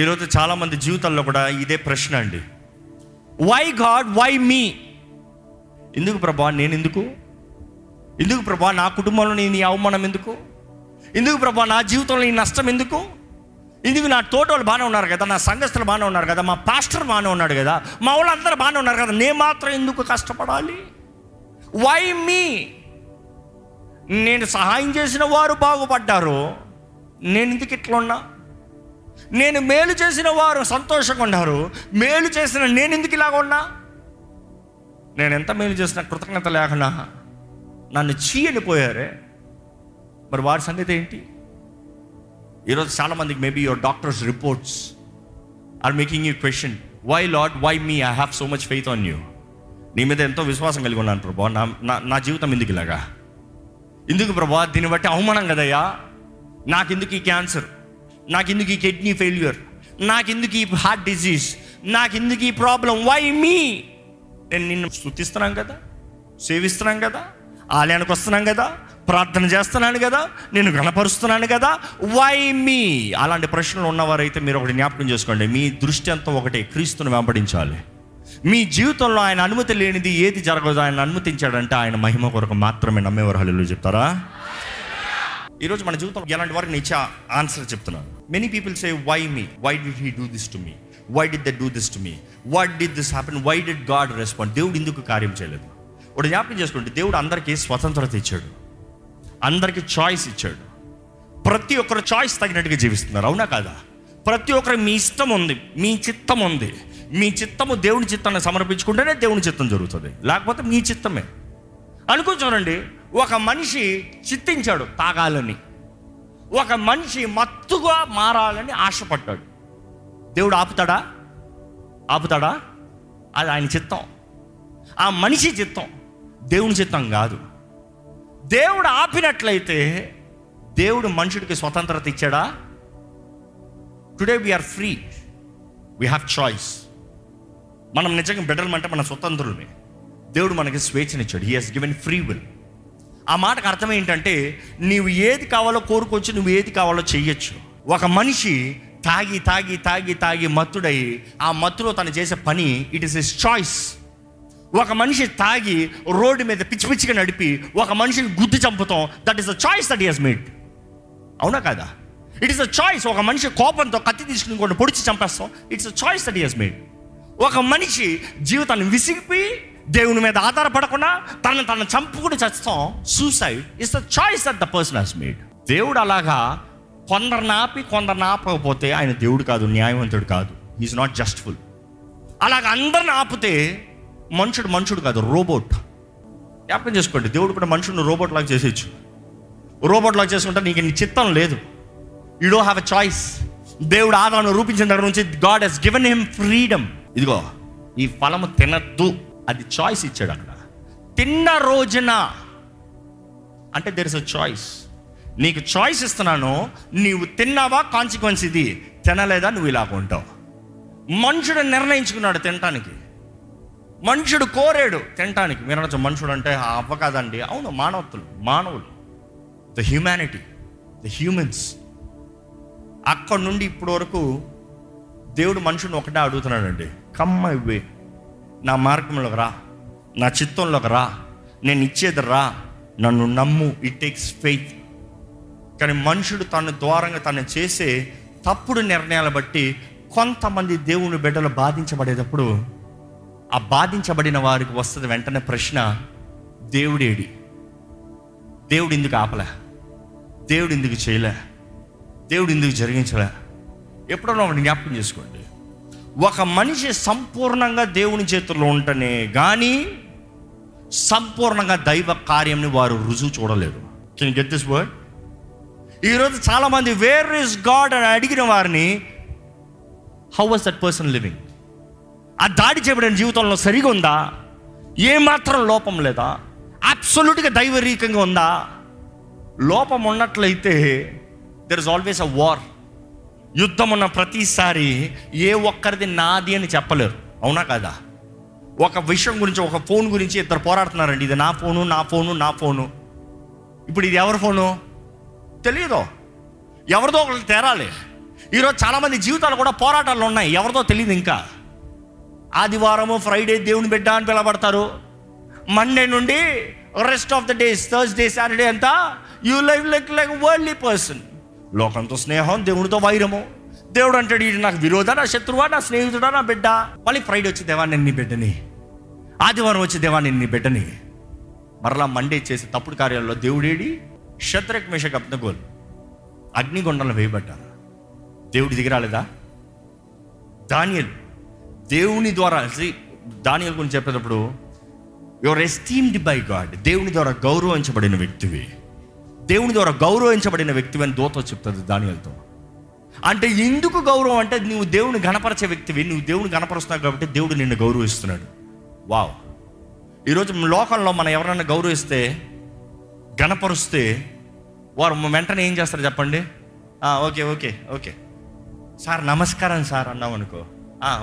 ఈరోజు చాలామంది జీవితాల్లో కూడా ఇదే ప్రశ్న అండి. వై గాడ్ వై మీ ఎందుకు ప్రభా నేను ఎందుకు? ఎందుకు ప్రభా నా కుటుంబంలో నేను అవమానం ఎందుకు? ఎందుకు ప్రభా నా జీవితంలో ఈ నష్టం ఎందుకు? ఎందుకు నా తోటోళ్ళు బాగానే ఉన్నారు కదా నా సంఘస్థులు బాగానే ఉన్నారు కదా మా పాస్టర్ బాగానే ఉన్నాడు కదా మా వాళ్ళందరూ బాగానే ఉన్నారు కదా నేను మాత్రం ఎందుకు కష్టపడాలి? వై మీ నేను సహాయం చేసిన వారు బాగుపడ్డారు. నేను ఎందుకు ఇట్లా ఉన్నా? నేను మేలు చేసిన వారు సంతోషంగా ఉన్నారు. మేలు చేసిన నేను ఎందుకు ఇలాగ ఉన్నా? నేను ఎంత మేలు చేసిన కృతజ్ఞత లేకుండా నన్ను చీయని పోయారే మరి వారి సంగతి ఏంటి? ఈరోజు చాలామందికి maybe your doctors reports are making you question why Lord why me I have so much faith on you నీ మీద ఎంతో విశ్వాసం కలిగి ఉన్నాను ప్రభా. నా నా- నా జీవితం ఎందుకు ఇలాగా? ఎందుకు ప్రభా? దీన్ని బట్టి అవమానం కదయ్యా? నాకెందుకు ఈ క్యాన్సర్ నాకెందుకు ఈ కిడ్నీ ఫెయిల్యూర్ నాకెందుకు ఈ హార్ట్ డిజీజ్ నాకెందుకు ఈ ప్రాబ్లం వై మీ నేను నిన్ను స్థుతిస్తున్నాం కదా సేవిస్తున్నాం కదా ఆలయానికి వస్తున్నాం కదా ప్రార్థన చేస్తున్నాను కదా నేను గణపరుస్తున్నాను కదా. వై మీ అలాంటి ప్రశ్నలు ఉన్నవారైతే మీరు ఒకటి జ్ఞాపకం చేసుకోండి. మీ దృష్టి అంతా ఒకటే క్రీస్తుని వెంబడించాలి. మీ జీవితంలో ఆయన అనుమతి లేనిది ఏది జరగదు ఆయన అనుమతించాడంటే ఆయన మహిమ కొరకు మాత్రమే నమ్మేవారు. హల్లు చెప్తారా? ఈరోజు మన జీవితంలో ఎలాంటి వారికి నేను ఆన్సర్ చెప్తున్నాను. Many people say why me why did he do this to me why did the do this to me what did this happen why did God respond దేవుడు ఎందుకు కార్యం చేయలేదు? ఒకటి జ్ఞాపకం చేసుకుంటే దేవుడు అందరికీ స్వతంత్రత ఇచ్చాడు. అందరికీ చాయిస్ ఇచ్చాడు. ప్రతి ఒక్కరు చాయిస్ తగినట్టుగా జీవిస్తున్నారు. అవునా కాదా? ప్రతి ఒక్కరు మీ ఇష్టం ఉంది మీ చిత్తం ఉంది. మీ చిత్తము దేవుని చిత్తాన్ని సమర్పించుకుంటేనే దేవుని చిత్తం జరుగుతుంది. లేకపోతే మీ చిత్తమే. అనుకో చూడండి ఒక మనిషి చిత్తించాడు తాగాలని. ఒక మనిషి మత్తుగా మారాలని ఆశపడ్డాడు. దేవుడు ఆపుతాడా? ఆపుతాడా? అది ఆయన చిత్తం. ఆ మనిషి చిత్తం దేవుని చిత్తం కాదు. దేవుడు ఆపినట్లయితే దేవుడు మనుషుడికి స్వతంత్రత ఇచ్చాడా? Today we're free we have choice మనం నిజంగా బిడ్డలం మన స్వతంత్రులమే. దేవుడు మనకి స్వేచ్ఛనిచ్చాడు. He has given free will ఆ మాటకు అర్థం ఏంటంటే నీవు ఏది కావాలో కోరుకోవచ్చు నువ్వు ఏది కావాలో చెయ్యొచ్చు. ఒక మనిషి తాగి తాగి తాగి తాగి మత్తుడై ఆ మత్తులో తను చేసే పని ఇట్ ఇస్ ఇస్ చాయిస్ ఒక మనిషి తాగి రోడ్డు మీద పిచ్చి పిచ్చిగా నడిపి ఒక మనిషిని గుద్ది చంపుతాం that is the choice that he's made అవునా కాదా? ఇట్ ఇస్ అ చాయిస్ ఒక మనిషి కోపంతో కత్తి తీసుకుని ఇంకోటి పొడిచి చంపేస్తాం it's a choice that he's made ఒక మనిషి జీవితాన్ని విసిగిపోయి దేవుని మీద ఆధారపడకుండా తనను తను చంపుకుని చస్తాం. Suicide is the choice that the person has made దేవుడు అలాగా కొందరిని ఆపి కొందరు ఆపకపోతే ఆయన దేవుడు కాదు న్యాయవంతుడు కాదు. ఈజ్ నాట్ జస్ట్ఫుల్ అలాగ అందరిని ఆపితే మనుషుడు మనుషుడు కాదు రోబోట్. జ్ఞాపకం చేసుకోండి దేవుడు కూడా మనుషుడిని రోబోట్ లాగా చేసేయచ్చు. రోబోట్ లాగా చేసుకుంటే నీకు నీ చిత్తం లేదు. You do have a choice దేవుడు ఆదాను రూపించిన దగ్గర నుంచి God he's given him freedom ఇదిగో ఈ ఫలము తినద్దు. అది చాయిస్ ఇచ్చాడు అక్కడ. తిన్న రోజున అంటే దెర్ ఇస్ అ చాయిస్ నీకు చాయిస్ ఇస్తున్నాను నీవు తిన్నావా కాన్సిక్వెన్స్ ఇది. తినలేదా నువ్వు ఇలాగ ఉంటావు. మనుషుడు నిర్ణయించుకున్నాడు తినటానికి. మనుషుడు కోరాడు తినటానికి. మీరు అనొచ్చు మనుషుడు అంటే ఆ అవ్వ కాదండి. అవును మానవతులు మానవులు. ద హ్యూమానిటీ ద హ్యూమన్స్ అక్కడ నుండి ఇప్పటి వరకు దేవుడు మనుషుని ఒకటే అడుగుతున్నాడండి. కమ్మ ఇవ్వే నా మార్గంలోకి రా. నా చిత్తంలోకి రా. నేను ఇచ్చేది రా. నన్ను నమ్ము. ఇట్ టేక్స్ ఫెయిత్ కానీ మనుషుడు తన ద్వారంగా తను చేసే తప్పుడు నిర్ణయాలు బట్టి కొంతమంది దేవుని బిడ్డలు బాధించబడేటప్పుడు ఆ బాధించబడిన వారికి వస్తుంది వెంటనే ప్రశ్న దేవుడేడి దేవుడు ఎందుకు ఆపలే? దేవుడు ఎందుకు చేయలే? దేవుడు ఎందుకు జరిగించలే? ఎప్పుడన్నా ఒకటి జ్ఞాపకం చేసుకోండి. ఒక మనిషి సంపూర్ణంగా దేవుని చేతుల్లో ఉంటేనే కానీ సంపూర్ణంగా దైవ కార్యంని వారు రుజువు చూడలేరు కెన్ గెట్ దిస్ వర్డ్ ఈరోజు చాలామంది వేర్ ఇస్ గాడ్ అని అడిగిన వారిని how was that person living ఆ దాడి చేయబడిన జీవితంలో సరిగా ఉందా? ఏమాత్రం లోపం లేదా? అబ్సొల్యూట్గా దైవరీకంగా ఉందా? లోపం ఉన్నట్లయితే there is always a war యుద్ధం ఉన్న ప్రతిసారి ఏ ఒక్కరిది నాది అని చెప్పలేరు. అవునా కదా? ఒక విషయం గురించి ఒక ఫోన్ గురించి ఇద్దరు పోరాడుతున్నారండి. ఇది నా ఫోను నా ఫోను నా ఫోను. ఇప్పుడు ఇది ఎవరి ఫోను? తెలియదు ఎవరిదో ఒకరికి తేరాలి. ఈరోజు చాలామంది జీవితాలు కూడా పోరాటాలు ఉన్నాయి. ఎవరిదో తెలియదు ఇంకా. ఆదివారము ఫ్రైడే దేవుని బిడ్డ అని పిలబడతారు మండే నుండి rest of the days Thursday Saturday అంతా you live like like worldly person లోకంతో స్నేహం దేవునితో వైరము. దేవుడు అంటాడు ఇది నాకు విరోధా నా శత్రువా నా స్నేహితుడా నా బిడ్డ? మళ్ళీ ఫ్రైడే వచ్చి దేవా నేను నీ బిడ్డని. ఆదివారం వచ్చి దేవా నేను నీ బిడ్డని. మరలా మండే చేసే తప్పుడు కార్యాలలో దేవుడేడి శత్రుక్ మేషక్ అబ్దగోల్ అగ్నిగొండంలో వేయబడ్డారు. దేవుడి దిగి రాలేదా? దానియల్ దేవుని ద్వారా దానియల్ గురించి చెప్పేటప్పుడు యువర్ ఎస్టీమ్డ్ బై గాడ్ దేవుని ద్వారా గౌరవించబడిన వ్యక్తివి. దేవుని ద్వారా గౌరవించబడిన వ్యక్తివి అని దోతో చెప్తుంది దానియల్తో. అంటే ఎందుకు గౌరవం అంటే నువ్వు దేవుని గణపరచే వ్యక్తివి నువ్వు దేవుని గణపరుస్తున్నావు కాబట్టి దేవుడు నిన్ను గౌరవిస్తున్నాడు. వావ్. ఈరోజు లోకంలో మనం ఎవరైనా గౌరవిస్తే గణపరుస్తే వారు వెంటనే ఏం చేస్తారు చెప్పండి? Okay okay okay. సార్ నమస్కారం సార్ అన్నాం అనుకో.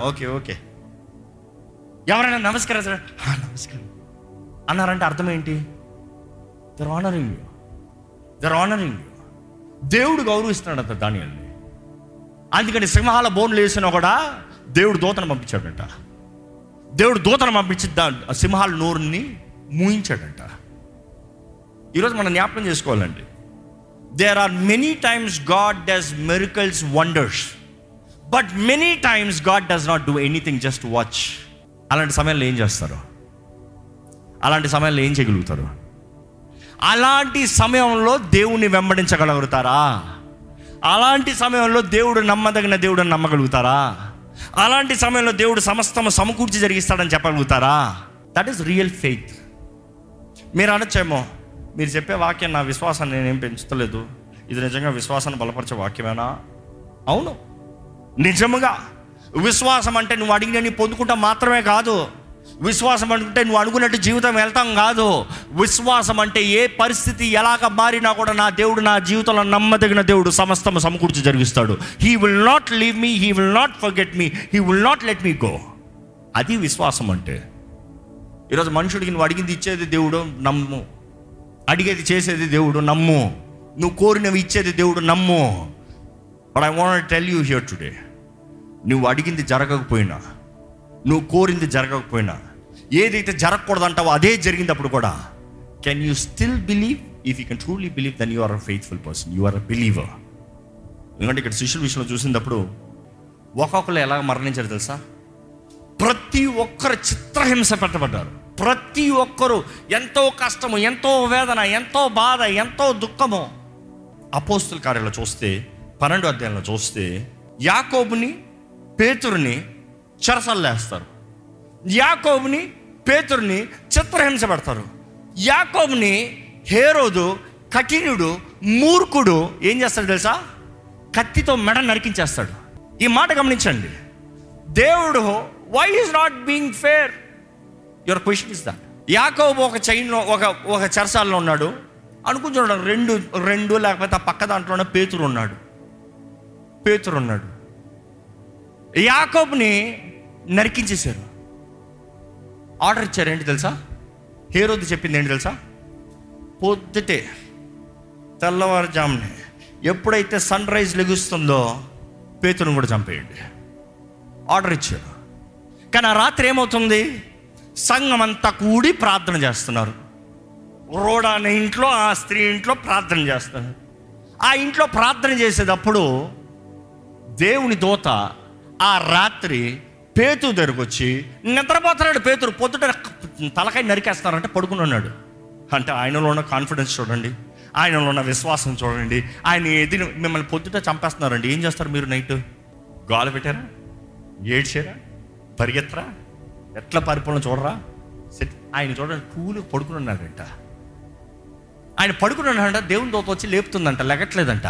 Okay okay. ఎవరైనా నమస్కారం సార్? నమస్కారం. అన్నారంటే అర్థం ఏంటి? They're honouring you they're honouring దేవుడు గౌరవిస్తున్నాడు అంత దానియల్ని. అందుకని సింహాల బోన్లు వేసిన కూడా దేవుడు దూతను పంపించాడంట. దేవుడు దూతను పంపించి దా సింహాల నోరుని మూయించాడంట. ఈరోజు మనం జ్ఞాపకం చేసుకోవాలండి. There are many times God does miracles wonders but many times God does not do anything just watch అలాంటి సమయంలో ఏం చేస్తారు? అలాంటి సమయంలో ఏం చేయగలుగుతారు? అలాంటి సమయంలో దేవుణ్ణి వెంబడించగలుగుతారా? అలాంటి సమయంలో దేవుడు నమ్మదగిన దేవుడు నమ్మగలుగుతారా? అలాంటి సమయంలో దేవుడు సమస్తము సమకూర్చి జరిగిస్తాడని చెప్పగలుగుతారా? దట్ ఈస్ రియల్ ఫెయిత్ మీరు అనొచ్చేమో మీరు చెప్పే వాక్యం నా విశ్వాసాన్ని నేనేం పెంచుతలేదు. ఇది నిజంగా విశ్వాసాన్ని బలపరిచే వాక్యమేనా? అవును. నిజముగా విశ్వాసం అంటే నువ్వు అడిగిన నీ మాత్రమే కాదు. విశ్వాసం అంటే నువ్వు అనుకున్నట్టు జీవితం వెళ్తాం కాదు. విశ్వాసం అంటే ఏ పరిస్థితి ఎలాగ మారినా కూడా నా దేవుడు నా జీవితంలో నమ్మదగిన దేవుడు సమస్తం సమకూర్చి జరిగిస్తాడు. He will not leave me he will not forget me he will not let me go అది విశ్వాసం అంటే. ఈరోజు మనుషుడికి నువ్వు అడిగింది ఇచ్చేది దేవుడు నమ్ము. అడిగేది చేసేది దేవుడు నమ్ము. నువ్వు కోరినవి ఇచ్చేది దేవుడు నమ్ము. But I want tell you here today నువ్వు అడిగింది జరగకపోయినా నువ్వు కోరింది జరగకపోయినా ఏదైతే జరగకూడదంటావో అదే జరిగింది అప్పుడు కూడా. Can you still believe if you can truly believe then you are a faithful person you are a believer ఎందుకంటే ఇక్కడ శిష్యుల విషయంలో చూసినప్పుడు ఒక్కొక్కరు ఎలా మరణించారు తెలుసా? ప్రతి ఒక్కరు చిత్రహింస పెట్టబడ్డారు. ప్రతి ఒక్కరు ఎంతో కష్టము ఎంతో వేదన ఎంతో బాధ ఎంతో దుఃఖము. అపోస్తుల కార్యాలు చూస్తే పన్నెండు అధ్యాయంలో చూస్తే యాకోబుని పేతురుని చెరసల్లేస్తారు. యాకోబుని పేతుర్ని చిత్రహింస పెడతారు. యాకోబుని హేరోదు కఠినుడు మూర్ఖుడు ఏం చేస్తాడు తెలుసా? కత్తితో మెడ నరికించేస్తాడు. ఈ మాట గమనించండి. దేవుడు why is not being fair your question is that యాకోబు ఒక చైన్లో ఒక ఒక చెరసాల్లో ఉన్నాడు. అనుకుంటున్నాడు రెండు రెండు లేకపోతే ఆ పక్క దాంట్లోనే పేతురు ఉన్నాడు. పేతురు ఉన్నాడు. యాకోబ్ని నరికించేశారు. ఆర్డర్ ఇచ్చారు. ఏంటి తెలుసా? హేరోది చెప్పింది ఏంటి తెలుసా? పొద్దుటే తెల్లవారుజామునే ఎప్పుడైతే సన్ రైజ్ లెగుస్తుందో పేతును కూడా చంపేయండి. ఆర్డర్ ఇచ్చారు. కానీ ఆ రాత్రి ఏమవుతుంది? సంఘం అంతా కూడి ప్రార్థన చేస్తున్నారు. రోడ్ అనే ఇంట్లో ఆ స్త్రీ ఇంట్లో ప్రార్థన చేస్తారు ఆ ఇంట్లో ప్రార్థన చేసేటప్పుడు దేవుని దోత ఆ రాత్రి పేతురు దగ్గరకు వచ్చి నిద్రపోతున్నాడు పేతురు పొద్దుట తలకాయ నరికేస్తారంటే పడుకుని ఉన్నాడు. అంటే ఆయనలో ఉన్న కాన్ఫిడెన్స్ చూడండి ఆయనలో ఉన్న విశ్వాసం చూడండి ఆయన ఎది మిమ్మల్ని పొద్దుట చంపేస్తున్నారండి. ఏం చేస్తారు మీరు నైట్? గాలి పెట్టారా? ఏడ్చారా? పరిగెత్తరా? ఎట్లా పరిపాలన చూడరా? ఆయన చూడండి కూలి పడుకుని ఉన్నాడంట. ఆయన పడుకుని ఉన్నాడంట దేవుని దోత వచ్చి లేపుతుందంట లెగట్లేదంట.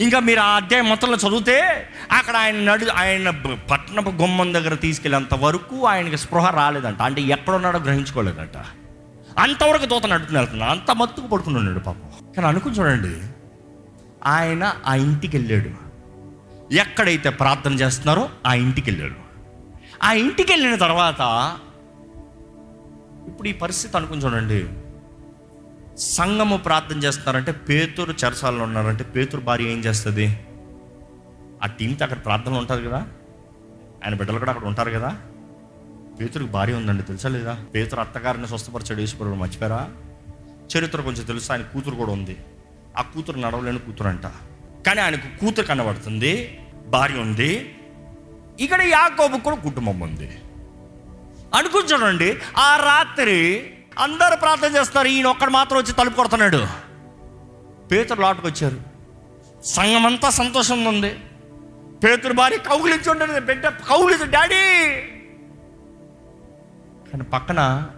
ఇంకా మీరు ఆ అధ్యాయం మొత్తంలో చదివితే అక్కడ ఆయన నడు ఆయన పట్టణపు గుమ్మం దగ్గర తీసుకెళ్ళేంత వరకు ఆయనకి స్పృహ రాలేదంట. అంటే ఎక్కడున్నాడో గ్రహించుకోలేదంట. అంతవరకు దూత నడుపుని వెళ్తున్నాడు అంత మత్తుకు పడుకుని ఉన్నాడు పాపం. కానీ అనుకుని చూడండి ఆయన ఆ ఇంటికి వెళ్ళాడు. ఎక్కడైతే ప్రార్థన చేస్తున్నారో ఆ ఇంటికి వెళ్ళాడు. ఆ ఇంటికి వెళ్ళిన తర్వాత ఇప్పుడు ఈ పరిస్థితి అనుకుని చూడండి. సంఘము ప్రార్థన చేస్తున్నారంటే పేతురు చెరసాలలో ఉన్నారంటే పేతురు భార్య ఏం చేస్తుంది? ఆ టీంతో అక్కడ ప్రార్థనలు ఉంటారు కదా? ఆయన బిడ్డలు కూడా అక్కడ ఉంటారు కదా? పేతురికి భార్య ఉందండి తెలుసా లేదా? పేతురు అత్తగారిని స్వస్థపరచాడు ఈశ్వరుడు మర్చిపోయారా? చరిత్ర కొంచెం తెలుసు? ఆయన కూతురు కూడా ఉంది. ఆ కూతురు నడవలేని కూతురు అంట కానీ ఆయనకు కూతురు కనబడుతుంది భార్య ఉంది. ఇక్కడ యాకోబు కూడా కుటుంబం ఉంది. అనుకుంటాడండి ఆ రాత్రి అందరు ప్రార్థన చేస్తారు ఈయన ఒక్కడు మాత్రం వచ్చి తలుపు కొడుతున్నాడు. పేతురు లోటుకు వచ్చారు. సంఘం అంతా సంతోషంగా ఉంది. పేతురు భార్య కౌగులించి ఉండేది బిడ్డ కౌగులించు డాడీ! కానీ పక్కన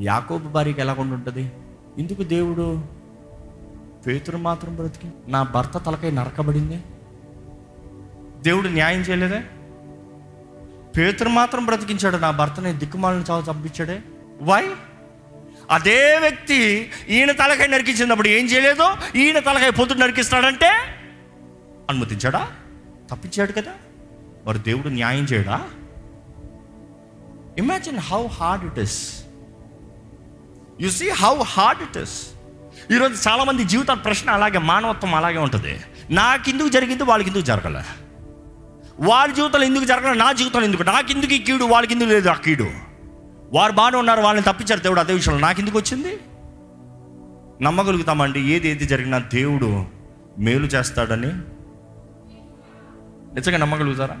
యాకోబు భార్యకి ఎలా ఉంటుంది? ఎందుకు దేవుడు? పేతురు మాత్రం బ్రతికి నా భర్త తలకై నరకబడింది. దేవుడు న్యాయం చేయలేదే? పేతురు మాత్రం బ్రతికించాడు నా భర్తని దిక్కుమాలను చావు చంపించాడే. వై అదే వ్యక్తి ఈయన తలకాయ నరికించినప్పుడు ఏం చేయలేదు? ఈయన తలకాయ పొద్దున్న నరికిస్తాడంటే అనుమతించాడా? తప్పించాడు కదా. మరి దేవుడు న్యాయం చేయడా? Imagine how hard it is you see how hard it is ఈరోజు చాలామంది జీవితాల ప్రశ్న అలాగే మానవత్వం అలాగే ఉంటుంది. నాకెందుకు జరిగింది వాళ్ళకి ఎందుకు జరగలే. వారి జీవితంలో ఎందుకు జరగలేదు నా జీవితంలో ఎందుకు? నాకెందుకు ఈ కీడు వాళ్ళకి ఎందుకు లేదు ఆ కీడు. వారు బాగానే ఉన్నారు వాళ్ళని తప్పించారు. దేవుడు అదే విషయంలో నాకెందుకు వచ్చింది? నమ్మగలుగుతామండి. ఏది ఏది జరిగినా దేవుడు మేలు చేస్తాడని. నిజంగా నమ్మగలుగుతారా?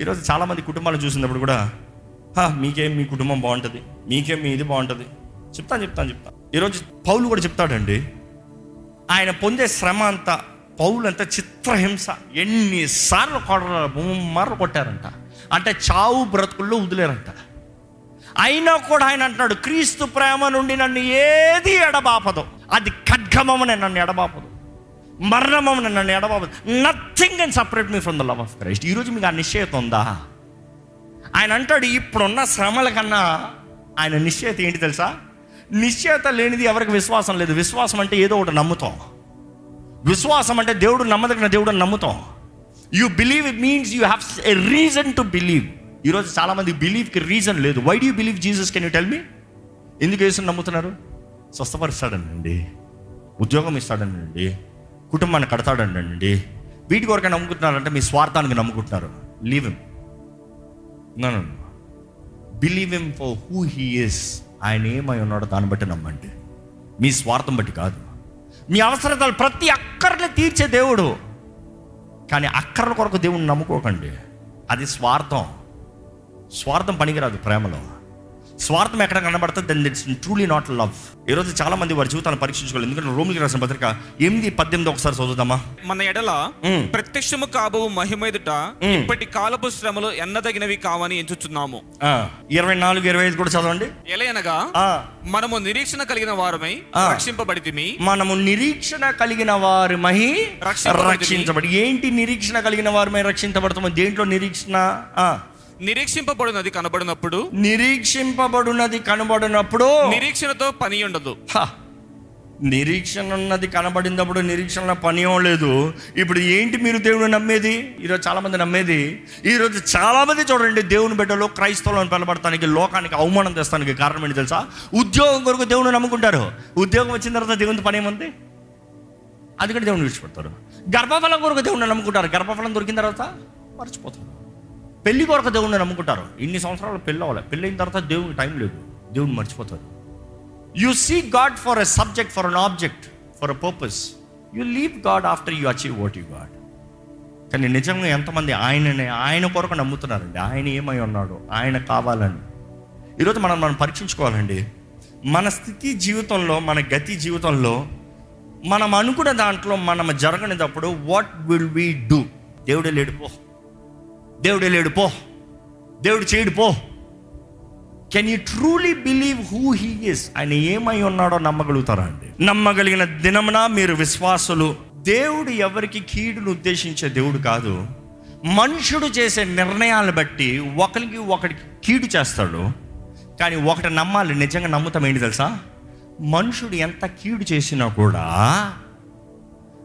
ఈరోజు చాలామంది కుటుంబాలు చూసినప్పుడు కూడా "హా, మీకేం మీ కుటుంబం బాగుంటుంది? మీకేం మీ ఇది బాగుంటుంది? చెప్తాను చెప్తాను చెప్తాను. ఈరోజు పౌలు కూడా చెప్తాడండి. ఆయన పొందే శ్రమ అంతా పౌలు అంతా చిత్రహింస. ఎన్నిసార్లు కొడ ముమ్మర్లు కొట్టారంట. అంటే చావు బ్రతుకుల్లో వదిలేరంట. అయినా కూడా ఆయన అంటున్నాడు క్రీస్తు ప్రేమ నుండి నన్ను ఏది ఎడబాపదు. అది ఖడ్గమని నన్ను ఎడబాపదు. మరణమని నన్ను ఎడబాపదు. Nothing and separate me from the love of Christ ఈరోజు మీకు ఆ నిశ్చయత ఉందా? ఆయన అంటాడు ఇప్పుడున్న శ్రమల కన్నా ఆయన నిశ్చయత ఏంటి తెలుసా? నిశ్చయత లేనిది ఎవరికి విశ్వాసం లేదు. విశ్వాసం అంటే ఏదో ఒకటి నమ్ముతాం. విశ్వాసం అంటే దేవుడు నమ్మదగిన దేవుడు నమ్ముతాం. You believe it means you have a reason to believe ఈరోజు చాలామంది బిలీవ్కి రీజన్ లేదు. Why do believe Jesus can you tell me ఎందుకు వేసుని నమ్ముతున్నారు? స్వస్థపరుస్తాడనండి ఉద్యోగం ఇస్తాడనండి కుటుంబాన్ని కడతాడనండి వీటి కొరకే నమ్ముకుంటున్నారంటే మీ స్వార్థానికి నమ్ముకుంటున్నారు. లీవ్ హిమ్ నన్ను believe him for who he is ఆయన ఏమై ఉన్నాడో దాన్ని బట్టి నమ్మండి. మీ స్వార్థం బట్టి కాదు. మీ అవసరతలు ప్రతి అక్కర్ని తీర్చే దేవుడు. కానీ అక్కర్ల కొరకు దేవుడిని నమ్ముకోకండి. అది స్వార్థం. స్వార్థం పనికిరాదు ప్రేమలో. స్వార్థం ఎక్కడ కనబడుతుంది then it's truly not love ఈరోజు చాలా మంది వారి జీవితాన్ని పరీక్షించుకోవాలి. ఎందుకంటే రోమికి రాసిన పత్రిక ఎనిమిది పద్దెనిమిది ఒకసారి చదువుదామా? మన ఎడల. ప్రత్యక్షము కాబో మహిమెదుట మ్మ్. ఇప్పటి కాలపు శ్రమలు ఎన్నదగినవి కావని ఎంచుచున్నాము. ఆ, ఇరవై నాలుగు ఇరవై ఐదు కూడా చదవండి. ఎలయనగా మనము నిరీక్షణ కలిగిన వారమై. రక్షింపబడితిమి. మనము నిరీక్షణ కలిగిన వారి మహి రక్షింపబడితిమి. రక్షించబడి ఏంటి నిరీక్షణ కలిగిన వారిమై రక్షించబడతాము దేంట్లో నిరీక్షణ? నిరీక్షింపబడినది కనబడినప్పుడు? నిరీక్షింపబడినది కనబడినప్పుడు? నిరీక్షణతో పని ఉండదు. నిరీక్షణ ఉన్నది కనబడినప్పుడు నిరీక్షణ పని లేదు. ఇప్పుడు ఏంటి మీరు దేవుని నమ్మేది? ఈరోజు చాలా మంది నమ్మేది. ఈరోజు చాలా మంది చూడండి దేవుని బిడ్డలు క్రైస్తవులను పిలబడటానికి లోకానికి అవమానం తెస్తానికి కారణం ఏంటి తెలుసా? ఉద్యోగం కొరకు దేవుని నమ్ముకుంటారు. ఉద్యోగం వచ్చిన తర్వాత దేవుని పని ఏముంది? అది కూడా దేవుని విడిచిపెడతారు. గర్భఫలం కొరకు దేవుని నమ్ముకుంటారు. గర్భఫలం దొరికిన తర్వాత మర్చిపోతారు. పెళ్ళి కొరకు దేవుణ్ణి నమ్ముకుంటారు. ఇన్ని సంవత్సరాలు పెళ్ళి అవ్వాలి. పెళ్ళైన తర్వాత దేవునికి టైం లేదు. దేవుని మర్చిపోతారు you see God for a subject for an object for a purpose you leave God after you achieve what you got కానీ నిజంగా ఎంతమంది ఆయననే ఆయన కొరకు నమ్ముతున్నారండి. ఆయన ఏమై ఉన్నాడు? ఆయన కావాలని. ఈరోజు మనం మనం పరీక్షించుకోవాలండి. మన స్థితి జీవితంలో మన గతి జీవితంలో మనం అనుకున్న దాంట్లో మనం జరగనిటప్పుడు వాట్ విల్ వీ డూ దేవుడే లేడిపో దేవుడే లేడు పో. దేవుడు చేయడు పో. Can you truly believe who he is ఆయన ఏమై ఉన్నాడో నమ్మగలుగుతారా అండి? నమ్మగలిగిన దినమున మీరు విశ్వాసులు. దేవుడు ఎవరికి కీడును ఉద్దేశించే దేవుడు కాదు. మనుషుడు చేసే నిర్ణయాలను బట్టి ఒకరికి ఒకరికి కీడు చేస్తాడు. కానీ ఒకటి నమ్మాలి నిజంగా నమ్ముతాం ఏంటి తెలుసా? మనుషుడు ఎంత కీడు చేసినా కూడా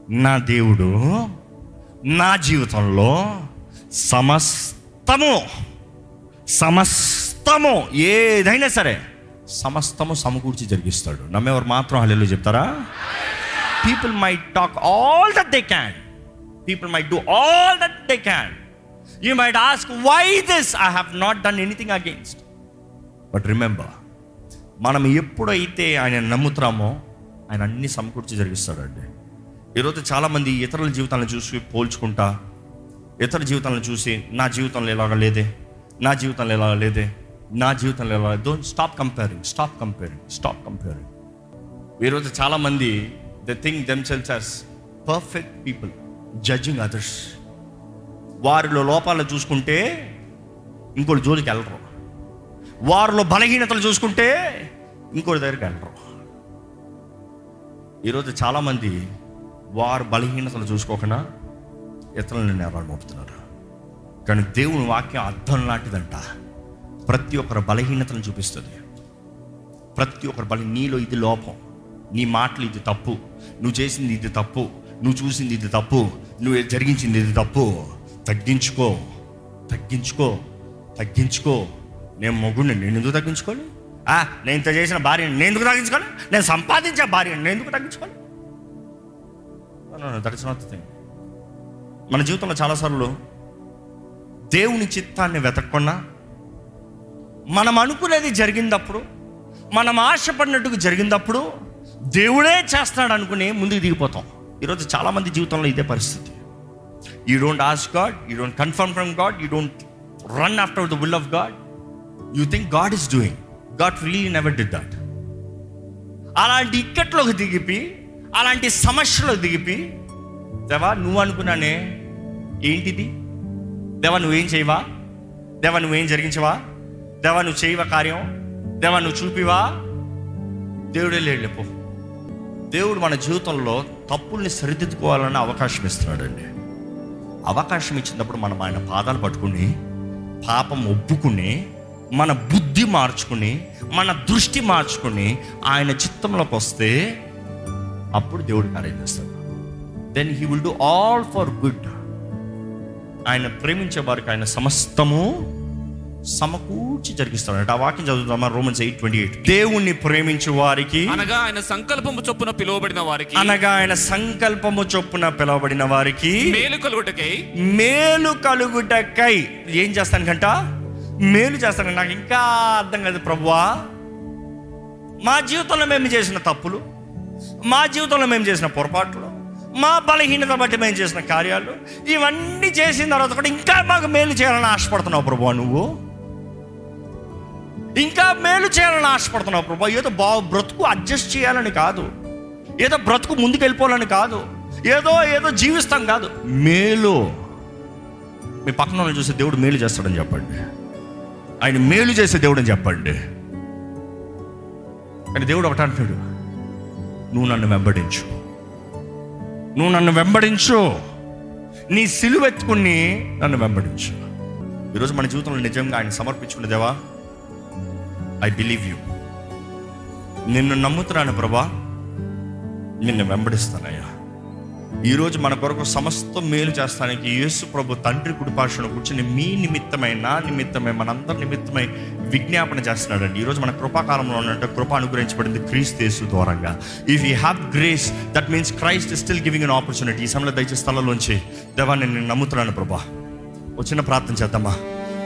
నా దేవుడు నా జీవితంలో సమస్తము సమస్తము ఏదైనా సరే సమస్తము సమకూర్చి జరిగిస్తాడు. నమ్మేవారు మాత్రం హల్లెలూయా చెప్తారా? People may talk all that they can people may do all that they can you might ask why this I have not done anything against but remember మనం ఎప్పుడైతే ఆయన నమ్ముతామో ఆయన అన్ని సమకూర్చి జరిగిస్తాడండి. ఈరోజు చాలామంది ఇతరుల జీవితాలను చూసి పోల్చుకుంటా ఇతర జీవితాలను చూసి నా జీవితంలో ఇలాగ లేదే నా జీవితంలో ఇలాగ లేదే నా జీవితంలో ఇలా don't stop comparing stop comparing stop comparing ఈరోజు చాలామంది they think themselves as perfect people judging others వారిలో లోపాలు చూసుకుంటే ఇంకోటి జోలికి వెళ్ళరు. వారిలో బలహీనతలు చూసుకుంటే ఇంకోటి దగ్గరికి వెళ్ళరు. ఈరోజు చాలామంది వారు బలహీనతలు చూసుకోకుండా ఇతరులను నేరాలు మోపుతున్నారు కానీ దేవుని వాక్యం అర్థం లాంటిదంట. ప్రతి ఒక్కరి బలహీనతను చూపిస్తుంది. ప్రతి ఒక్కరి బలి నీలో ఇది లోపం. నీ మాటలు ఇది తప్పు. నువ్వు చేసింది ఇది తప్పు. నువ్వు చూసింది ఇది తప్పు. నువ్వు జరిగించింది ఇది తప్పు. తగ్గించుకో. తగ్గించుకో. తగ్గించుకో. నేను మొగుడిని నేను ఎందుకు తగ్గించుకోవాలి? ఆ, నేను ఇంత చేసిన భార్యని నేను ఎందుకు తగ్గించుకోవాలి? నేను సంపాదించే భార్యని నేను ఎందుకు తగ్గించుకోవాలి? దట్స్ నాట్ థింగ్ మన జీవితంలో చాలాసార్లు దేవుని చిత్తాన్ని వెతక్కుండా మనం అనుకునేది జరిగినప్పుడు మనం ఆశపడినట్టుకు జరిగినప్పుడు దేవుడే చేస్తాడు అనుకుని ముందుకు దిగిపోతాం. ఈరోజు చాలామంది జీవితంలో ఇదే పరిస్థితి. You don't ask God you don't confirm from God you don't run after the will of God you think God is doing God really never did that అలాంటి ఇక్కట్లోకి దిగిపి అలాంటి సమస్యలోకి దిగిపి దేవా నువ్వు అనుకున్నానే ఏంటిది? దేవా నువ్వేం చేయవా? దేవా నువ్వేం జరిగించవా? దేవా నువ్వు చేయవా కార్యం? దేవా నువ్వు చూపివా? దేవుడే లేడు దేవుడు మన జీవితంలో తప్పుల్ని సరిదిద్దుకోవాలని అవకాశం ఇస్తున్నాడండి. అవకాశం ఇచ్చినప్పుడు మనం ఆయన పాదాలు పట్టుకుని పాపం ఒప్పుకుని మన బుద్ధి మార్చుకుని మన దృష్టి మార్చుకుని ఆయన చిత్తంలోకి వస్తే అప్పుడు దేవుడు కార్యం చేస్తాడు. Then he will do all for good ఆయన ప్రేమించే వారికి ఆయన సమస్తము సమకూర్చి జరిగిస్తాడు ఆ వాక్యం చదువుతామా రోమన్స్ ఎయిట్ ట్వంటీ ఎయిట్ దేవుణ్ణి ప్రేమించే వారికి అనగా ఆయన సంకల్పము చొప్పున పిలువబడిన వారికి అనగా ఆయన సంకల్పము చొప్పున పిలువబడిన వారికి మేలు కలుగుటకై మేలు కలుగుటకై ఏం చేస్తాను కంట మేలు చేస్తాను నాకు ఇంకా అర్థం కాదు ప్రభువా. మా జీవితంలో మేము చేసిన తప్పులు మా జీవితంలో మేము చేసిన పొరపాట్లు మా బలహీనత బట్టి మేము చేసిన కార్యాలు ఇవన్నీ చేసిన తర్వాత కూడా ఇంకా మాకు మేలు చేయాలని ఆశపడుతున్నావు ప్రభువా నువ్వు. ఇంకా మేలు చేయాలని ఆశపడుతున్నావు ప్రభా ఏదో బా బ్రతుకు అడ్జస్ట్ చేయాలని కాదు. ఏదో బ్రతుకు ముందుకు వెళ్ళిపోవాలని కాదు. ఏదో ఏదో జీవిస్తాం కాదు. మేలు. మీ పక్కన వాళ్ళని దేవుడు మేలు చేస్తాడని చెప్పండి. ఆయన మేలు చేసే దేవుడు అని చెప్పండి. కానీ దేవుడు ఒకటి అంటాడు నువ్వు నన్ను వెంబడించు. నువ్వు నన్ను వెంబడించు. నీ సిలువెత్తుకుని నన్ను వెంబడించు. ఈరోజు మన జీవితంలో నిజంగా ఆయన సమర్పించుకునే దేవా ఐ బిలీవ్ యూ నిన్ను నమ్ముతున్నాను ప్రభా నిన్ను వెంబడిస్తానయ్యా. ఈరోజు మన కొరకు సమస్త మేలు చేస్తానికి యేసు ప్రభు తండ్రి కుడిపాషను కూర్చుని మీ నిమిత్తమై నా నిమిత్తమై మనందరి నిమిత్తమై విజ్ఞాపన చేస్తున్నాడండి. ఈరోజు మన కృపాకాలంలో ఉన్నట్టు కృప అనుగ్రహించబడింది క్రీస్తు యేసు ద్వారంగా. If you have grace that means Christ still giving an opportunity ఈ సమయంలో దయచేసి స్థలంలోంచి దేవా నేను నమ్ముతున్నాను ప్రభా. వచ్చిన ప్రార్థన చేద్దామా?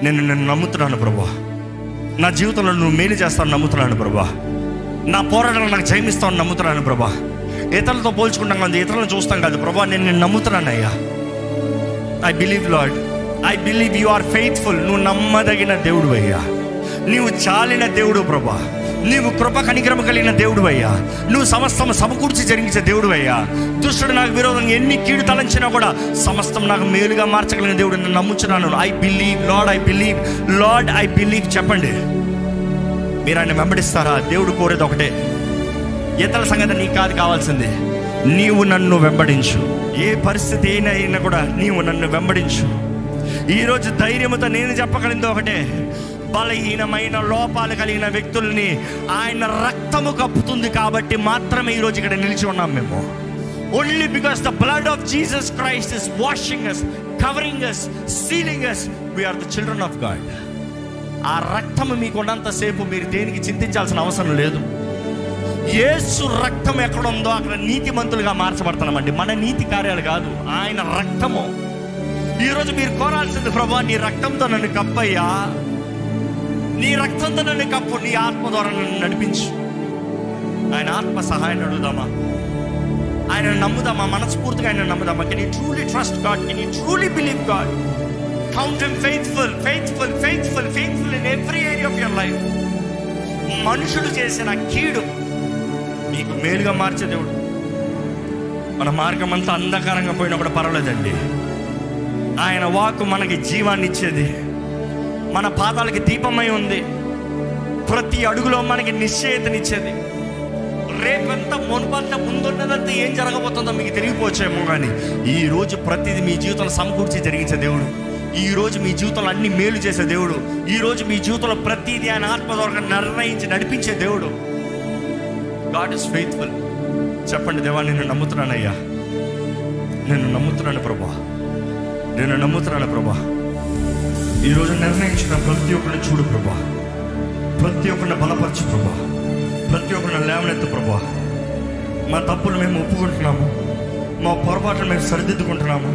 నేను నిన్ను నమ్ముతున్నాను ప్రభా. నా జీవితంలో నువ్వు మేలు చేస్తాను నమ్ముతున్నాను ప్రభా. నా పోరాటంలో నాకు జయమిస్తావు నమ్ముతున్నాను ప్రభా. ఇతరులతో పోల్చుకుంటాం కదా ఇతరులను చూస్తాం కాదు. ప్రభా నేను నేను నమ్ముతున్నాను అయ్యా I believe Lord I believe you are faithful నువ్వు నమ్మదగిన దేవుడు అయ్యా. నీవు చాలిన దేవుడు ప్రభా. నీవు కృప కనిక్రమ కలిగిన దేవుడు అయ్యా. నువ్వు సమస్తం సమకూర్చి జరిగించే దేవుడు అయ్యా. దుష్టుడు నాకు విరోధంగా ఎన్ని కీడు తలంచినా కూడా సమస్తం నాకు మేలుగా మార్చగలిగిన దేవుడు నేను నమ్ముచున్నాను. I believe Lord I believe Lord I believe చెప్పండి. మీరు ఆయన వెంబడిస్తారా? దేవుడు కోరేది ఒకటే. ఇతరుల సంగతి నీ కాదు కావాల్సింది. నీవు నన్ను వెంబడించు. ఏ పరిస్థితి అయినా అయినా కూడా నీవు నన్ను వెంబడించు. ఈరోజు ధైర్యంతో నేను చెప్పగలిగింది ఒకటే. బలహీనమైన లోపాలు కలిగిన వ్యక్తుల్ని ఆయన రక్తము కప్పుతుంది కాబట్టి మాత్రమే ఈరోజు ఇక్కడ నిలిచి ఉన్నాం మేము. Only because the blood of Jesus Christ is washing us covering us sealing us we're the children of God ఆ రక్తము మీకున్నంతసేపు మీరు దేనికి చింతించాల్సిన అవసరం లేదు. యేసు రక్తం ఎక్కడ ఉందో అక్కడ నీతిమంతులుగా మార్చబడుతున్నామండి. మన నీతి కార్యాలు కాదు ఆయన రక్తము. ఈరోజు మీరు కోరాల్సింది ప్రభా నీ రక్తంతో నన్ను కప్పయ్యా. నీ రక్తంతో నన్ను కప్పు. నీ ఆత్మ ద్వారా నన్ను నడిపించు. ఆయన ఆత్మ సహాయాన్ని అడుగుదామా? ఆయన నమ్ముదామా? మనస్ఫూర్తిగా ఆయన నమ్ముదామా? Can you truly trust God can you truly believe God count him faithful faithful faithful faithful in every area of your life మనుషుడు చేసిన కీడు నీకు మేలుగా మార్చే దేవుడు. మన మార్గం అంతా అంధకారంగా పోయినా కూడా పర్వాలేదండి. ఆయన వాక్ మనకి జీవాన్ని ఇచ్చేది. మన పాదాలకి దీపమై ఉంది. ప్రతి అడుగులో మనకి నిశ్చయితనిచ్చేది. రేపంతా మునుపంతా ముందున్నదంతా ఏం జరగబోతుందో మీకు తెలియపోవచ్చేమో కానీ ఈ రోజు ప్రతిదీ మీ జీవితంలో సమకూర్చి జరిగించే దేవుడు. ఈ రోజు మీ జీవితంలో అన్ని మేలు చేసే దేవుడు. ఈ రోజు మీ జీవితంలో ప్రతిదీ ఆయన ఆత్మ ద్వారా నిర్ణయించి నడిపించే దేవుడు. గాడ్ ఇస్ ఫెయిత్ఫుల్ చెప్పండి దేవా నేను నమ్ముతున్నానయ్యా. నేను నమ్ముతున్నాను ప్రభా. నేను నమ్ముతున్నాను ప్రభా. ఈరోజు నిర్ణయించిన ప్రతి ఒక్కరిని చూడు ప్రభా. ప్రతి ఒక్కరిని బలపరచు ప్రభా. ప్రతి ఒక్కరిని లేవనెత్తు ప్రభా. మా తప్పులు మేము ఒప్పుకుంటున్నాము. మా పొరపాట్లు మేము సరిదిద్దుకుంటున్నాము.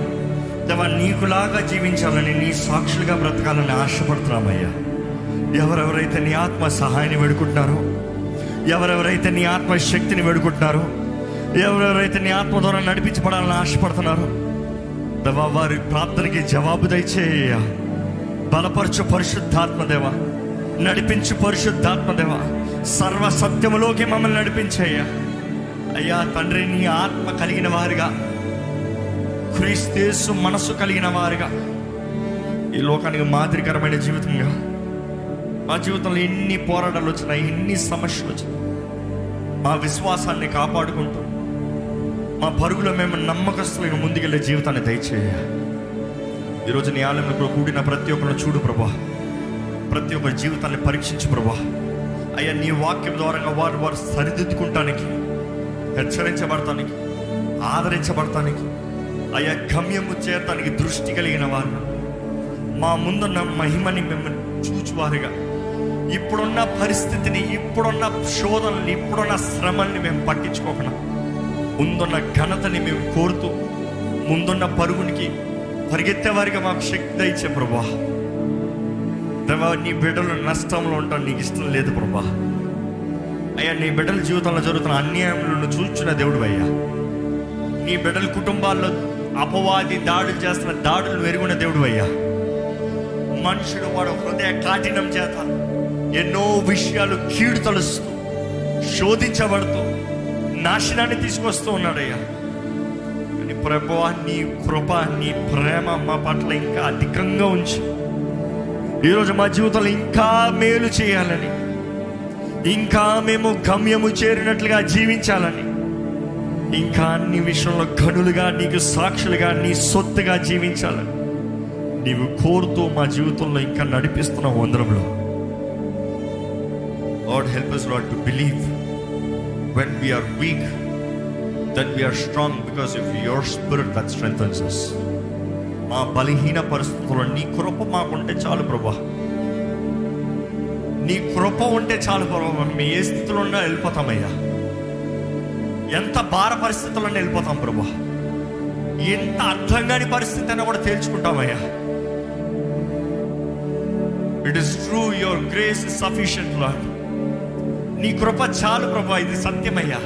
దేవా నీకులాగా జీవించాలని నీ సాక్షులుగా బ్రతకాలని ఆశపడుతున్నామయ్యా. ఎవరెవరైతే నీ ఆత్మ సహాయాన్ని వేడుకుంటున్నారో ఎవరెవరైతే నీ ఆత్మ శక్తిని వేడుకుంటున్నారో ఎవరెవరైతే నీ ఆత్మ ద్వారా నడిపించబడాలని ఆశపడుతున్నారో దేవా వారి ప్రార్థనకి జవాబు దయచేయ. బలపరచు పరిశుద్ధాత్మదేవ నడిపించు పరిశుద్ధాత్మదేవ సర్వ సత్యములోకి మమ్మల్ని నడిపించేయ. అయ్యా తండ్రి నీ ఆత్మ కలిగిన వారుగా క్రీస్తేసు మనసు కలిగిన వారుగా ఈ లోకానికి మాదిరికరమైన జీవితంగా మా జీవితంలో ఎన్ని పోరాటాలు వచ్చినాయి ఎన్ని సమస్యలు వచ్చినాయి మా విశ్వాసాన్ని కాపాడుకుంటూ మా పరుగులో మేము నమ్మకస్తులుగా ముందుకెళ్ళే జీవితాన్ని దయచేయ. ఈరోజు నీ ఆలయంలో కూడిన ప్రతి ఒక్కరు చూడు ప్రభా. ప్రతి ఒక్కరి జీవితాన్ని పరీక్షించు ప్రభా. అయ్యా నీ వాక్యం ద్వారా వారు వారు సరిదిద్దుకుంటానికి హెచ్చరించబడటానికి ఆదరించబడటానికి అయ్యా గమ్యము చేరటానికి దృష్టి కలిగిన వారు మా ముందున్న మహిమని మిమ్మల్ని చూచువారుగా. ఇప్పుడున్న పరిస్థితిని ఇప్పుడున్న శోధనని ఇప్పుడున్న శ్రమల్ని మేము పట్టించుకోకుండా ముందున్న ఘనతని మేము కోరుతూ ముందున్న పరుగునికి పరిగెత్తేవారిగా మాకు శక్తి ఇచ్చే ప్రభా. దేవా నీ బిడ్డలు నష్టంలో ఉంటాం నీకు ఇష్టం లేదు ప్రభా. అయ్యా నీ బిడ్డల జీవితంలో జరుగుతున్న అన్యాయములను చూచున్న దేవుడు అయ్యా. నీ బిడ్డల కుటుంబాల్లో అపవాది దాడులు చేస్తున్న దాడులు వెరుగున్న దేవుడు అయ్యా. మనుషుడు వాడు హృదయ కాఠినం చేత ఎన్నో విషయాలు కీడు తలుస్తూ శోధించబడుతూ నాశనాన్ని తీసుకొస్తూ ఉన్నాడయ్యా. కానీ ప్రభువా నీ కృప నీ ప్రేమ మా పట్ల ఇంకా అధికంగా ఉంచి ఈరోజు మా జీవితంలో ఇంకా మేలు చేయాలని ఇంకా మేము గమ్యము చేరినట్లుగా జీవించాలని ఇంకా అన్ని విషయంలో గనులుగా నీకు సాక్షులుగా నీ సొత్తుగా జీవించాలని నీవు కోరుతూ మా జీవితంలో ఇంకా నడిపిస్తున్న వందరంలో Lord help us Lord to believe when we are weak then we are strong because of your spirit that strengthens us. మా బలహీన పరిస్థితుల్లో నీ కృప మాకుంటే చాలు ప్రభా. నీ కృప ఉంటే చాలు ప్రభా. మేము ఏ స్థితిలో ఉన్నా వెళ్ళిపోతామయ్యా. ఎంత భార పరిస్థితుల్లో వెళ్ళిపోతాం ప్రభా. ఎంత అర్థం కాని పరిస్థితి అయినా కూడా తేల్చుకుంటామయ్యా. It is true your grace is sufficient Lord నీ కృప చాలు ప్రభా ఇది సత్యమయ్యా.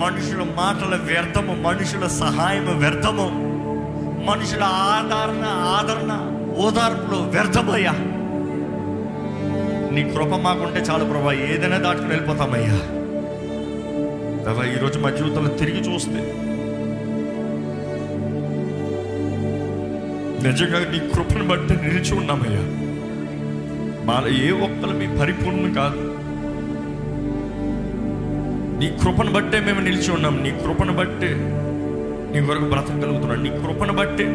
మనుషుల మాటల వ్యర్థము మనుషుల సహాయము వ్యర్థము మనుషుల ఆదరణ ఆదరణ ఓదార్పులు వ్యర్థమయ్యా. నీ కృప మాకుంటే చాలు ప్రభా ఏదైనా దాటుకుని వెళ్ళిపోతామయ్యా. ప్రభా ఈరోజు మా జీవితంలో తిరిగి చూస్తే నిజంగా నీ కృపను బట్టి నిలిచి ఉన్నామయ్యా. మాలో ఏ ఒక్కరు మీ పరిపూర్ణం కాదు. నీ కృపను బట్టే మేము నిలిచి ఉన్నాం. నీ కృపను బట్టే నీ కొరకు బ్రతకగలుగుతున్నాం. నీ కృపను బట్టే.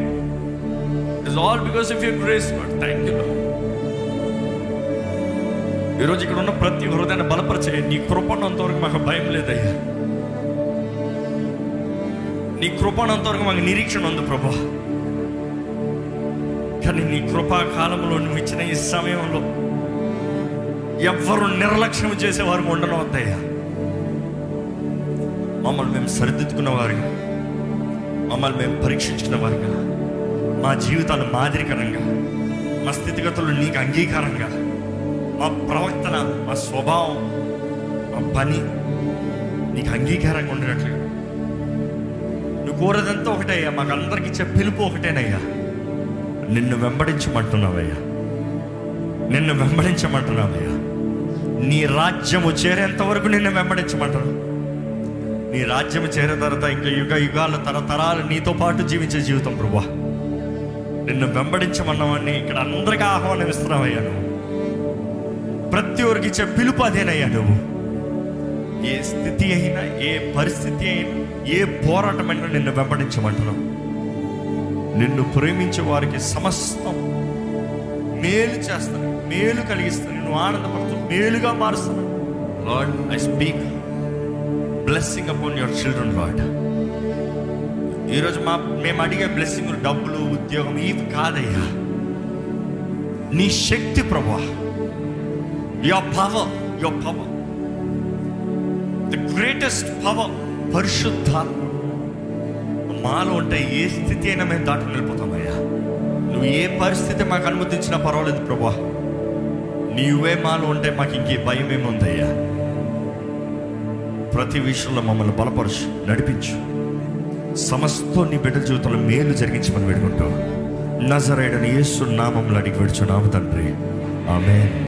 It's all because of your grace thank you ఈరోజు ఇక్కడ ఉన్న ప్రతి హృదయాన్ని బలపరిచే నీ కృపనంతవరకు మాకు భయం లేదయ్యా. నీ కృపనంతవరకు మాకు నిరీక్షణ ఉంది ప్రభా. కానీ నీ కృపా కాలంలో నువ్వు ఇచ్చిన ఈ సమయంలో ఎవ్వరు నిర్లక్ష్యం చేసేవారు ఉండను వద్దయ్యా మమ్మల్ని మేము సరిదిద్దుకున్న వారుగా మమ్మల్ని మేము పరీక్షించుకున్న వారుగా మా జీవితాలు మాదిరికరంగా మా స్థితిగతులు నీకు అంగీకారంగా మా ప్రవర్తన మా స్వభావం మా పని నీకు అంగీకారంగా ఉండేటట్లు నువ్వు కోరదంతా ఒకటయ్యా మాకు అందరికి ఇచ్చే పిలుపు ఒకటేనయ్యా. నిన్ను వెంబడించమంటున్నావయ్యా. నిన్ను వెంబడించమంటున్నావయ్యా. నీ రాజ్యము చేరేంత వరకు నిన్ను వెంబడించమంటున్నావు. నీ రాజ్యం చేరే తర్వాత ఇంకా యుగ యుగాల తరతరాలు నీతో పాటు జీవించే జీవితం ప్రభా నిన్ను వెంబడించమన్నవాడిని ఇక్కడ అందరికీ ఆహ్వానం ఇస్తున్నావయ్యా నువ్వు. ప్రతి ఒక్కరికి ఇచ్చే పిలుపు అదేనయ్యా నువ్వు. ఏ స్థితి అయినా ఏ పరిస్థితి అయినా ఏ పోరాటమైనా నిన్ను వెంబడించమంటున్నావు నిన్ను ప్రేమించే వారికి సమస్తం మేలు చేస్తాను మేలు కలిగిస్తాను నువ్వు ఆనందపడుతూ మేలుగా మారుస్తాను Lord I speak blessing upon your children Lord ఈరోజు మా మేము అడిగే బ్లెస్సింగ్ డబ్బులు ఉద్యోగం ఇవి కాదయ్యా. నీ శక్తి ప్రభా your power your power the greatest power పరిశుద్ధాత్మ. మాలో ఉంటే ఏ స్థితి అయినా మేము దాటి వెళ్ళిపోతామయ్యా. నువ్వు ఏ పరిస్థితి మాకు అనుమతించినా పర్వాలేదు ప్రభా నీవే మాలో ఉంటే మాకు ఇంకే భయం ఏముందయ్యా ప్రతి విషయంలో మమ్మల్ని బలపరచు నడిపించు. సమస్తం నీ బిడ్డ జీవితంలో మేలు జరిగించమని వేడుకుంటూ నజరైడని యేసు నామంలో అడిగి విడుచున్నాము తండ్రి. ఆమె